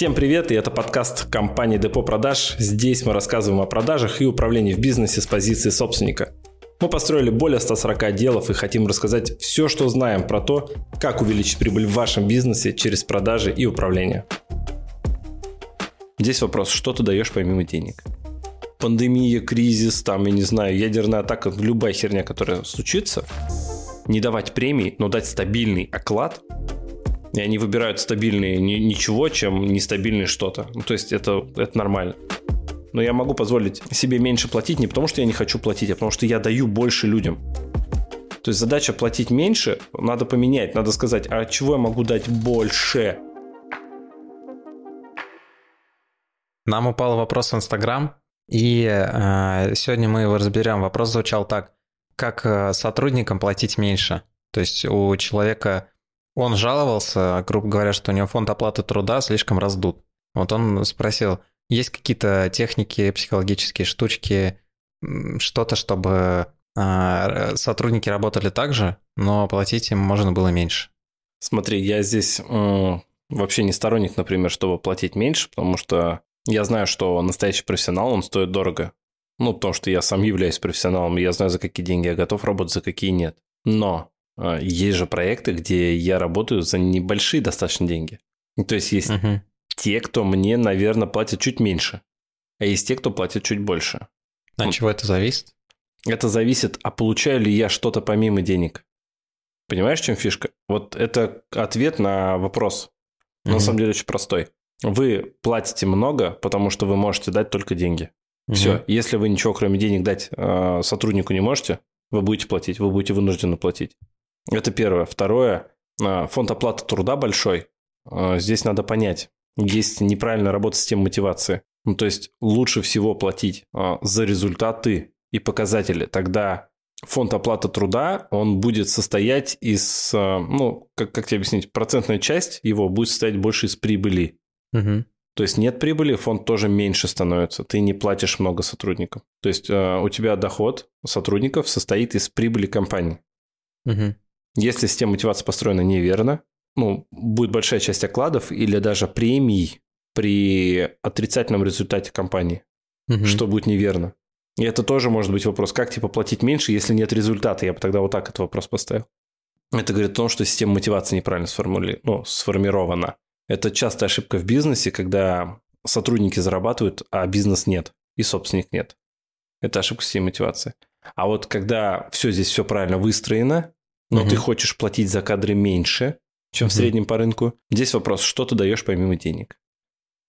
Всем привет, и это подкаст компании Депо Продаж. Здесь мы рассказываем о продажах и управлении в бизнесе с позиции собственника. Мы построили более 140 отделов и хотим рассказать все, что знаем про то, как увеличить прибыль в вашем бизнесе через продажи и управление. Здесь вопрос, что ты даешь помимо денег? Пандемия, кризис, там, я не знаю, ядерная атака, любая херня, которая случится, не давать премии, но дать стабильный оклад – и они выбирают стабильные ничего, чем нестабильное что-то. Ну, то есть это, это нормально. Но я могу позволить себе меньше платить не потому, что я не хочу платить, а потому что я даю больше людям. То есть задача платить меньше надо поменять. Надо сказать, а чего я могу дать больше? Нам упал вопрос в Инстаграм, и э, сегодня мы его разберем. Вопрос звучал так. Как э, сотрудникам платить меньше? То есть у человека он жаловался, грубо говоря, что у него фонд оплаты труда слишком раздут. Вот он спросил, есть какие-то техники, психологические штучки, что-то, чтобы а, сотрудники работали так же, но платить им можно было меньше. Смотри, я здесь э, вообще не сторонник, например, чтобы платить меньше, потому что я знаю, что настоящий профессионал, он стоит дорого. Ну, потому что я сам являюсь профессионалом, и я знаю, за какие деньги я готов работать, за какие нет. Но есть же проекты, где я работаю за небольшие достаточно деньги. То есть есть угу. те, кто мне, наверное, платит чуть меньше, а есть те, кто платит чуть больше. От ну, чего это зависит? Это зависит, а получаю ли я что-то помимо денег. Понимаешь, в чем фишка? Вот это ответ на вопрос. Угу. На самом деле очень простой. Вы платите много, потому что вы можете дать только деньги. Угу. Все. Если вы ничего кроме денег дать э, сотруднику не можете, вы будете платить, вы будете вынуждены платить. Это первое. Второе, а, фонд оплаты труда большой. А, здесь надо понять, есть неправильная работа системы мотивации. Ну, то есть лучше всего платить а, за результаты и показатели. Тогда фонд оплаты труда, он будет состоять из, ну, как, как тебе объяснить, процентная часть его будет состоять больше из прибыли. Угу. То есть нет прибыли, фонд тоже меньше становится. Ты не платишь много сотрудникам. То есть у тебя доход сотрудников состоит из прибыли компании. Угу. Если система мотивации построена неверно, ну, будет большая часть окладов или даже премий при отрицательном результате компании, угу. что будет неверно. И это тоже может быть вопрос, как типа платить меньше, если нет результата. Я бы тогда вот так этот вопрос поставил. Это говорит о том, что система мотивации неправильно сформули... ну, сформирована. Это частая ошибка в бизнесе, когда сотрудники зарабатывают, а бизнес нет, и собственник нет. Это ошибка системы мотивации. А вот когда все здесь все правильно выстроено, но угу. ты хочешь платить за кадры меньше, чем угу. в среднем по рынку. Здесь вопрос, что ты даешь помимо денег.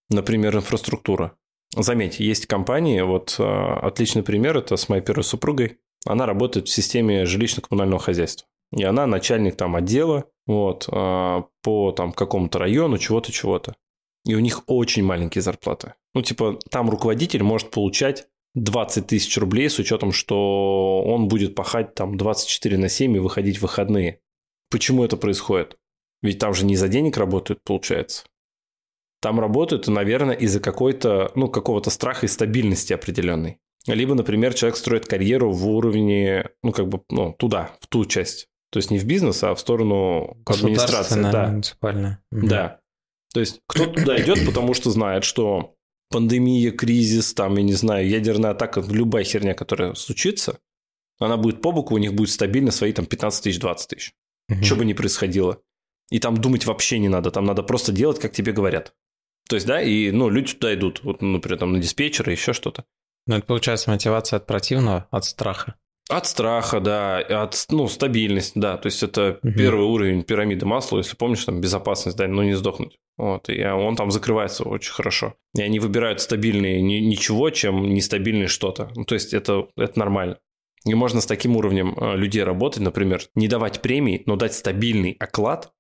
Например, инфраструктура. Заметь, есть компании, вот э, отличный пример, это с моей первой супругой. Она работает в системе жилищно-коммунального хозяйства. И она начальник там отдела, вот, э, по там какому-то району, чего-то, чего-то. И у них очень маленькие зарплаты. Ну, типа, там руководитель может получать 20 тысяч рублей с учетом, что он будет пахать там 24 на 7 и выходить в выходные. Почему это происходит? Ведь там же не за денег работают, получается. Там работают, наверное, из-за какой-то, ну, какого-то страха и стабильности определенной. Либо, например, человек строит карьеру в уровне, ну, как бы, ну, туда, в ту часть. То есть не в бизнес, а в сторону администрации. Да. муниципальная. Угу. Да. То есть кто туда идет, потому что знает, что пандемия, кризис, там, я не знаю, ядерная атака, любая херня, которая случится, она будет по боку, у них будет стабильно свои там 15 тысяч, 20 тысяч. Угу. Что бы ни происходило. И там думать вообще не надо, там надо просто делать, как тебе говорят. То есть, да, и, ну, люди туда идут, вот, например, там на диспетчера, еще что-то. Ну, это получается мотивация от противного, от страха. От страха, да, от, ну, стабильность, да, то есть это угу. первый уровень пирамиды масла, если помнишь, там безопасность, да, ну не сдохнуть. Вот, и он там закрывается очень хорошо. И они выбирают стабильные ничего, чем нестабильное что-то. Ну, то есть это, это нормально. И можно с таким уровнем э, людей работать, например, не давать премии, но дать стабильный оклад,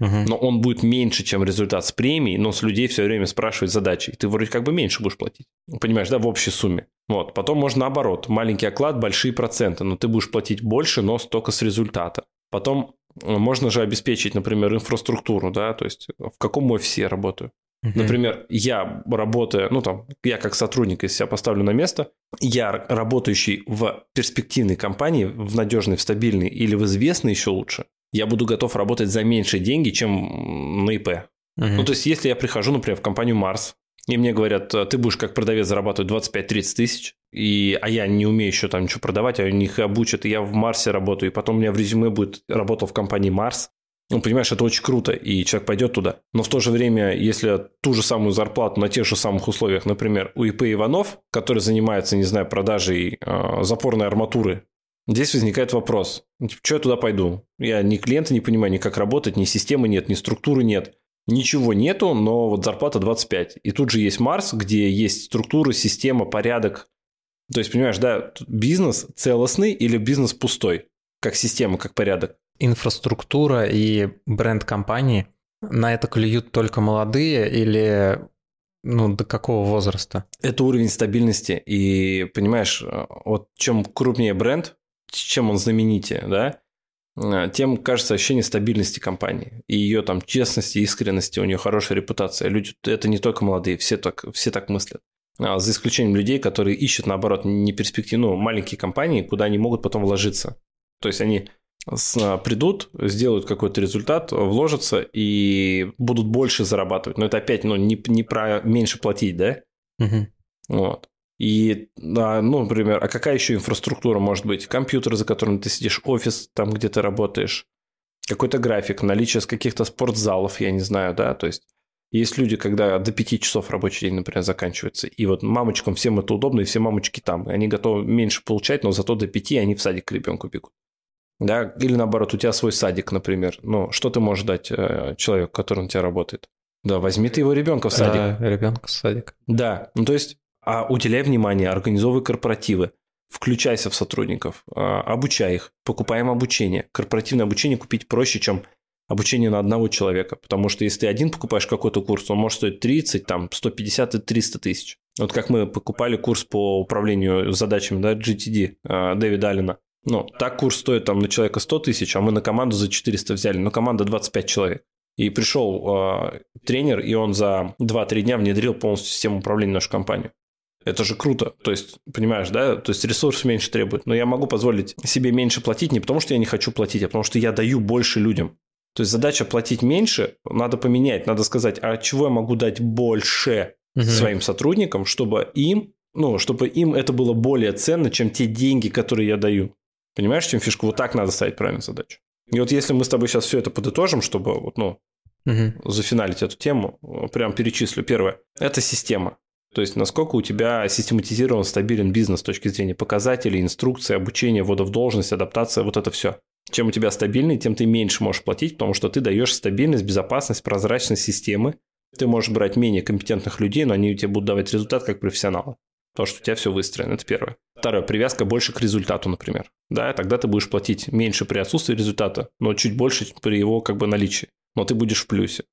угу. но он будет меньше, чем результат с премией, но с людей все время спрашивают задачи, и ты вроде как бы меньше будешь платить. Понимаешь, да, в общей сумме. Вот. Потом можно наоборот. Маленький оклад, большие проценты. Но ты будешь платить больше, но только с результата. Потом э, можно же обеспечить, например, инфраструктуру, да, то есть в каком офисе я работаю. Uh-huh. Например, я работаю, ну там, я как сотрудник, если себя поставлю на место, я работающий в перспективной компании, в надежной, в стабильной или в известной еще лучше, я буду готов работать за меньшие деньги, чем на ИП. Угу. Ну, то есть, если я прихожу, например, в компанию Марс, и мне говорят, ты будешь как продавец зарабатывать 25-30 тысяч, и, а я не умею еще там ничего продавать, а у них обучат, и я в Марсе работаю, и потом у меня в резюме будет работал в компании Марс, ну, понимаешь, это очень круто, и человек пойдет туда. Но в то же время, если ту же самую зарплату на тех же самых условиях, например, у ИП Иванов, который занимается, не знаю, продажей э, запорной арматуры, здесь возникает вопрос, типа, что я туда пойду? Я ни клиента не понимаю, ни как работать, ни системы нет, ни структуры нет. Ничего нету, но вот зарплата 25. И тут же есть Марс, где есть структура, система, порядок. То есть, понимаешь, да, бизнес целостный или бизнес пустой, как система, как порядок инфраструктура и бренд компании, на это клюют только молодые или ну, до какого возраста? Это уровень стабильности. И понимаешь, вот чем крупнее бренд, чем он знаменитее, да, тем кажется ощущение стабильности компании. И ее там честности, искренности, у нее хорошая репутация. Люди, это не только молодые, все так, все так мыслят. А за исключением людей, которые ищут, наоборот, не перспективную, маленькие компании, куда они могут потом вложиться. То есть они придут, сделают какой-то результат, вложатся и будут больше зарабатывать. Но это опять, ну, не, не про меньше платить, да? Угу. Вот. И, ну, например, а какая еще инфраструктура может быть? Компьютер, за которым ты сидишь, офис, там, где ты работаешь, какой-то график, наличие каких-то спортзалов, я не знаю, да, то есть есть люди, когда до 5 часов рабочий день, например, заканчивается, и вот мамочкам всем это удобно, и все мамочки там, они готовы меньше получать, но зато до 5 они в садик к ребенку бегут да, или наоборот, у тебя свой садик, например. Ну, что ты можешь дать э, человеку, который на тебя работает? Да, возьми ты его ребенка в садик. Да, ребенка в садик. Да, ну то есть, а уделяй внимание, организовывай корпоративы, включайся в сотрудников, э, обучай их, покупаем обучение. Корпоративное обучение купить проще, чем обучение на одного человека, потому что если ты один покупаешь какой-то курс, он может стоить 30, там, 150 и 300 тысяч. Вот как мы покупали курс по управлению задачами, да, GTD э, Дэвида Аллена. Ну, так курс стоит там на человека 100 тысяч, а мы на команду за 400 взяли. Но команда 25 человек. И пришел э, тренер, и он за 2-3 дня внедрил полностью систему управления нашу компанию. Это же круто. То есть, понимаешь, да? То есть, ресурс меньше требует. Но я могу позволить себе меньше платить не потому, что я не хочу платить, а потому что я даю больше людям. То есть, задача платить меньше надо поменять. Надо сказать, а чего я могу дать больше угу. своим сотрудникам, чтобы им, ну, чтобы им это было более ценно, чем те деньги, которые я даю. Понимаешь, чем фишку? Вот так надо ставить правильную задачу. И вот если мы с тобой сейчас все это подытожим, чтобы вот, ну, угу. зафиналить эту тему, прям перечислю. Первое – это система. То есть, насколько у тебя систематизирован, стабилен бизнес с точки зрения показателей, инструкции, обучения, ввода в должность, адаптация, вот это все. Чем у тебя стабильный, тем ты меньше можешь платить, потому что ты даешь стабильность, безопасность, прозрачность системы. Ты можешь брать менее компетентных людей, но они тебе будут давать результат как профессионалы. Потому что у тебя все выстроено, это первое. Второе, привязка больше к результату, например. Да, тогда ты будешь платить меньше при отсутствии результата, но чуть больше при его как бы наличии. Но ты будешь в плюсе.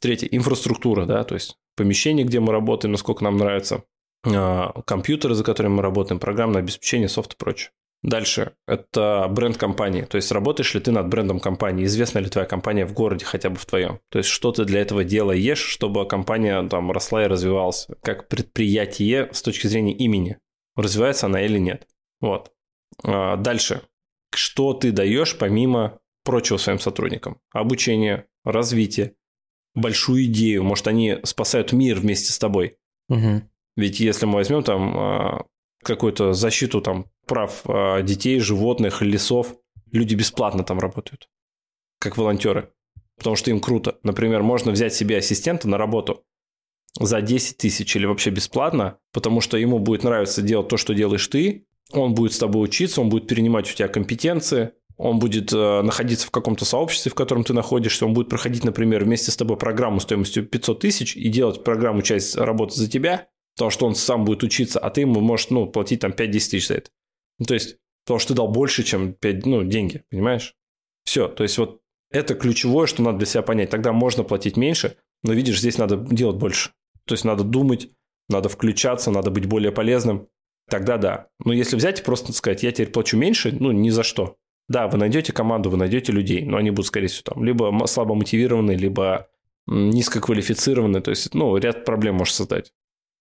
Третье, инфраструктура, да, то есть помещение, где мы работаем, насколько нам нравится, а, компьютеры, за которыми мы работаем, программное обеспечение, софт и прочее. Дальше – это бренд компании. То есть, работаешь ли ты над брендом компании? Известна ли твоя компания в городе, хотя бы в твоем? То есть, что ты для этого делаешь, чтобы компания там росла и развивалась? Как предприятие с точки зрения имени? Развивается она или нет? Вот. А, дальше. Что ты даешь помимо прочего своим сотрудникам? Обучение, развитие, большую идею. Может, они спасают мир вместе с тобой. Угу. Ведь если мы возьмем там а, какую-то защиту там прав а, детей, животных, лесов, люди бесплатно там работают, как волонтеры, потому что им круто. Например, можно взять себе ассистента на работу за 10 тысяч или вообще бесплатно, потому что ему будет нравиться делать то, что делаешь ты, он будет с тобой учиться, он будет перенимать у тебя компетенции, он будет э, находиться в каком-то сообществе, в котором ты находишься, он будет проходить, например, вместе с тобой программу стоимостью 500 тысяч и делать программу часть работы за тебя, потому что он сам будет учиться, а ты ему можешь ну, платить там 5-10 тысяч за это. Ну, то есть, потому что ты дал больше, чем 5, ну, деньги, понимаешь? Все, то есть вот это ключевое, что надо для себя понять. Тогда можно платить меньше, но видишь, здесь надо делать больше. То есть надо думать, надо включаться, надо быть более полезным. Тогда да. Но если взять и просто сказать, я теперь плачу меньше, ну, ни за что. Да, вы найдете команду, вы найдете людей, но они будут, скорее всего, там либо слабо мотивированные, либо низкоквалифицированные. То есть, ну, ряд проблем может создать.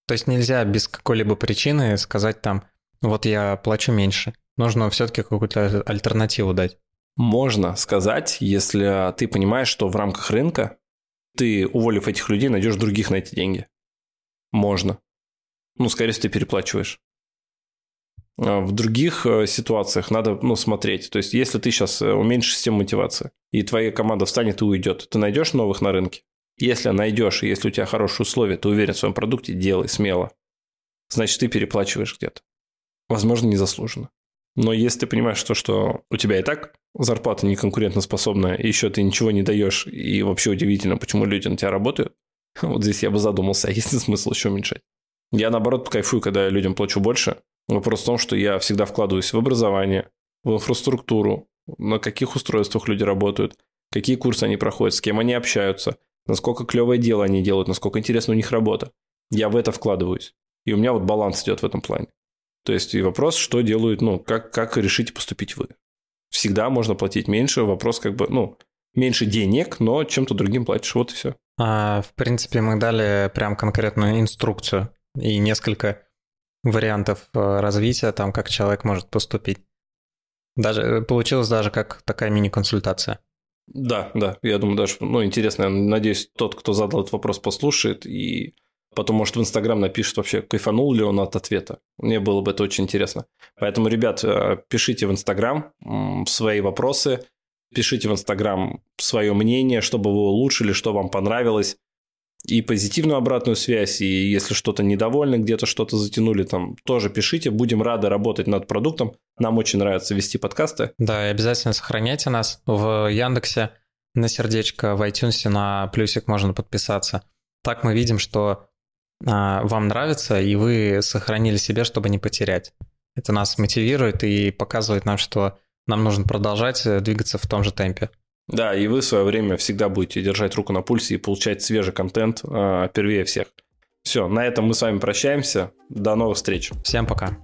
То есть нельзя без какой-либо причины сказать там, вот я плачу меньше. Нужно все-таки какую-то альтернативу дать. Можно сказать, если ты понимаешь, что в рамках рынка ты, уволив этих людей, найдешь других на эти деньги. Можно. Ну, скорее всего, ты переплачиваешь. А в других э, ситуациях надо ну, смотреть. То есть, если ты сейчас э, уменьшишь систему мотивации, и твоя команда встанет и уйдет, ты найдешь новых на рынке? Если найдешь, если у тебя хорошие условия, ты уверен в своем продукте, делай смело. Значит, ты переплачиваешь где-то. Возможно, незаслуженно. Но если ты понимаешь то, что у тебя и так зарплата не конкурентоспособная, и еще ты ничего не даешь, и вообще удивительно, почему люди на тебя работают, вот здесь я бы задумался, а есть ли смысл еще уменьшать? Я, наоборот, кайфую, когда я людям плачу больше. Вопрос в том, что я всегда вкладываюсь в образование, в инфраструктуру, на каких устройствах люди работают, какие курсы они проходят, с кем они общаются, насколько клевое дело они делают, насколько интересна у них работа. Я в это вкладываюсь. И у меня вот баланс идет в этом плане. То есть и вопрос, что делают, ну, как, как решите поступить вы. Всегда можно платить меньше, вопрос как бы, ну, меньше денег, но чем-то другим платишь, вот и все. А, в принципе, мы дали прям конкретную инструкцию и несколько вариантов э, развития, там, как человек может поступить. Даже э, получилось даже как такая мини-консультация. Да, да, я думаю, даже, ну, интересно, надеюсь, тот, кто задал этот вопрос, послушает и потом, может, в Инстаграм напишет вообще, кайфанул ли он от ответа. Мне было бы это очень интересно. Поэтому, ребят, э, пишите в Инстаграм свои вопросы, пишите в Инстаграм свое мнение, чтобы вы улучшили, что вам понравилось и позитивную обратную связь, и если что-то недовольны, где-то что-то затянули, там тоже пишите, будем рады работать над продуктом. Нам очень нравится вести подкасты. Да, и обязательно сохраняйте нас в Яндексе на сердечко, в iTunes на плюсик можно подписаться. Так мы видим, что а, вам нравится, и вы сохранили себе, чтобы не потерять. Это нас мотивирует и показывает нам, что нам нужно продолжать двигаться в том же темпе. Да, и вы в свое время всегда будете держать руку на пульсе и получать свежий контент э, первее всех. Все, на этом мы с вами прощаемся. До новых встреч. Всем пока.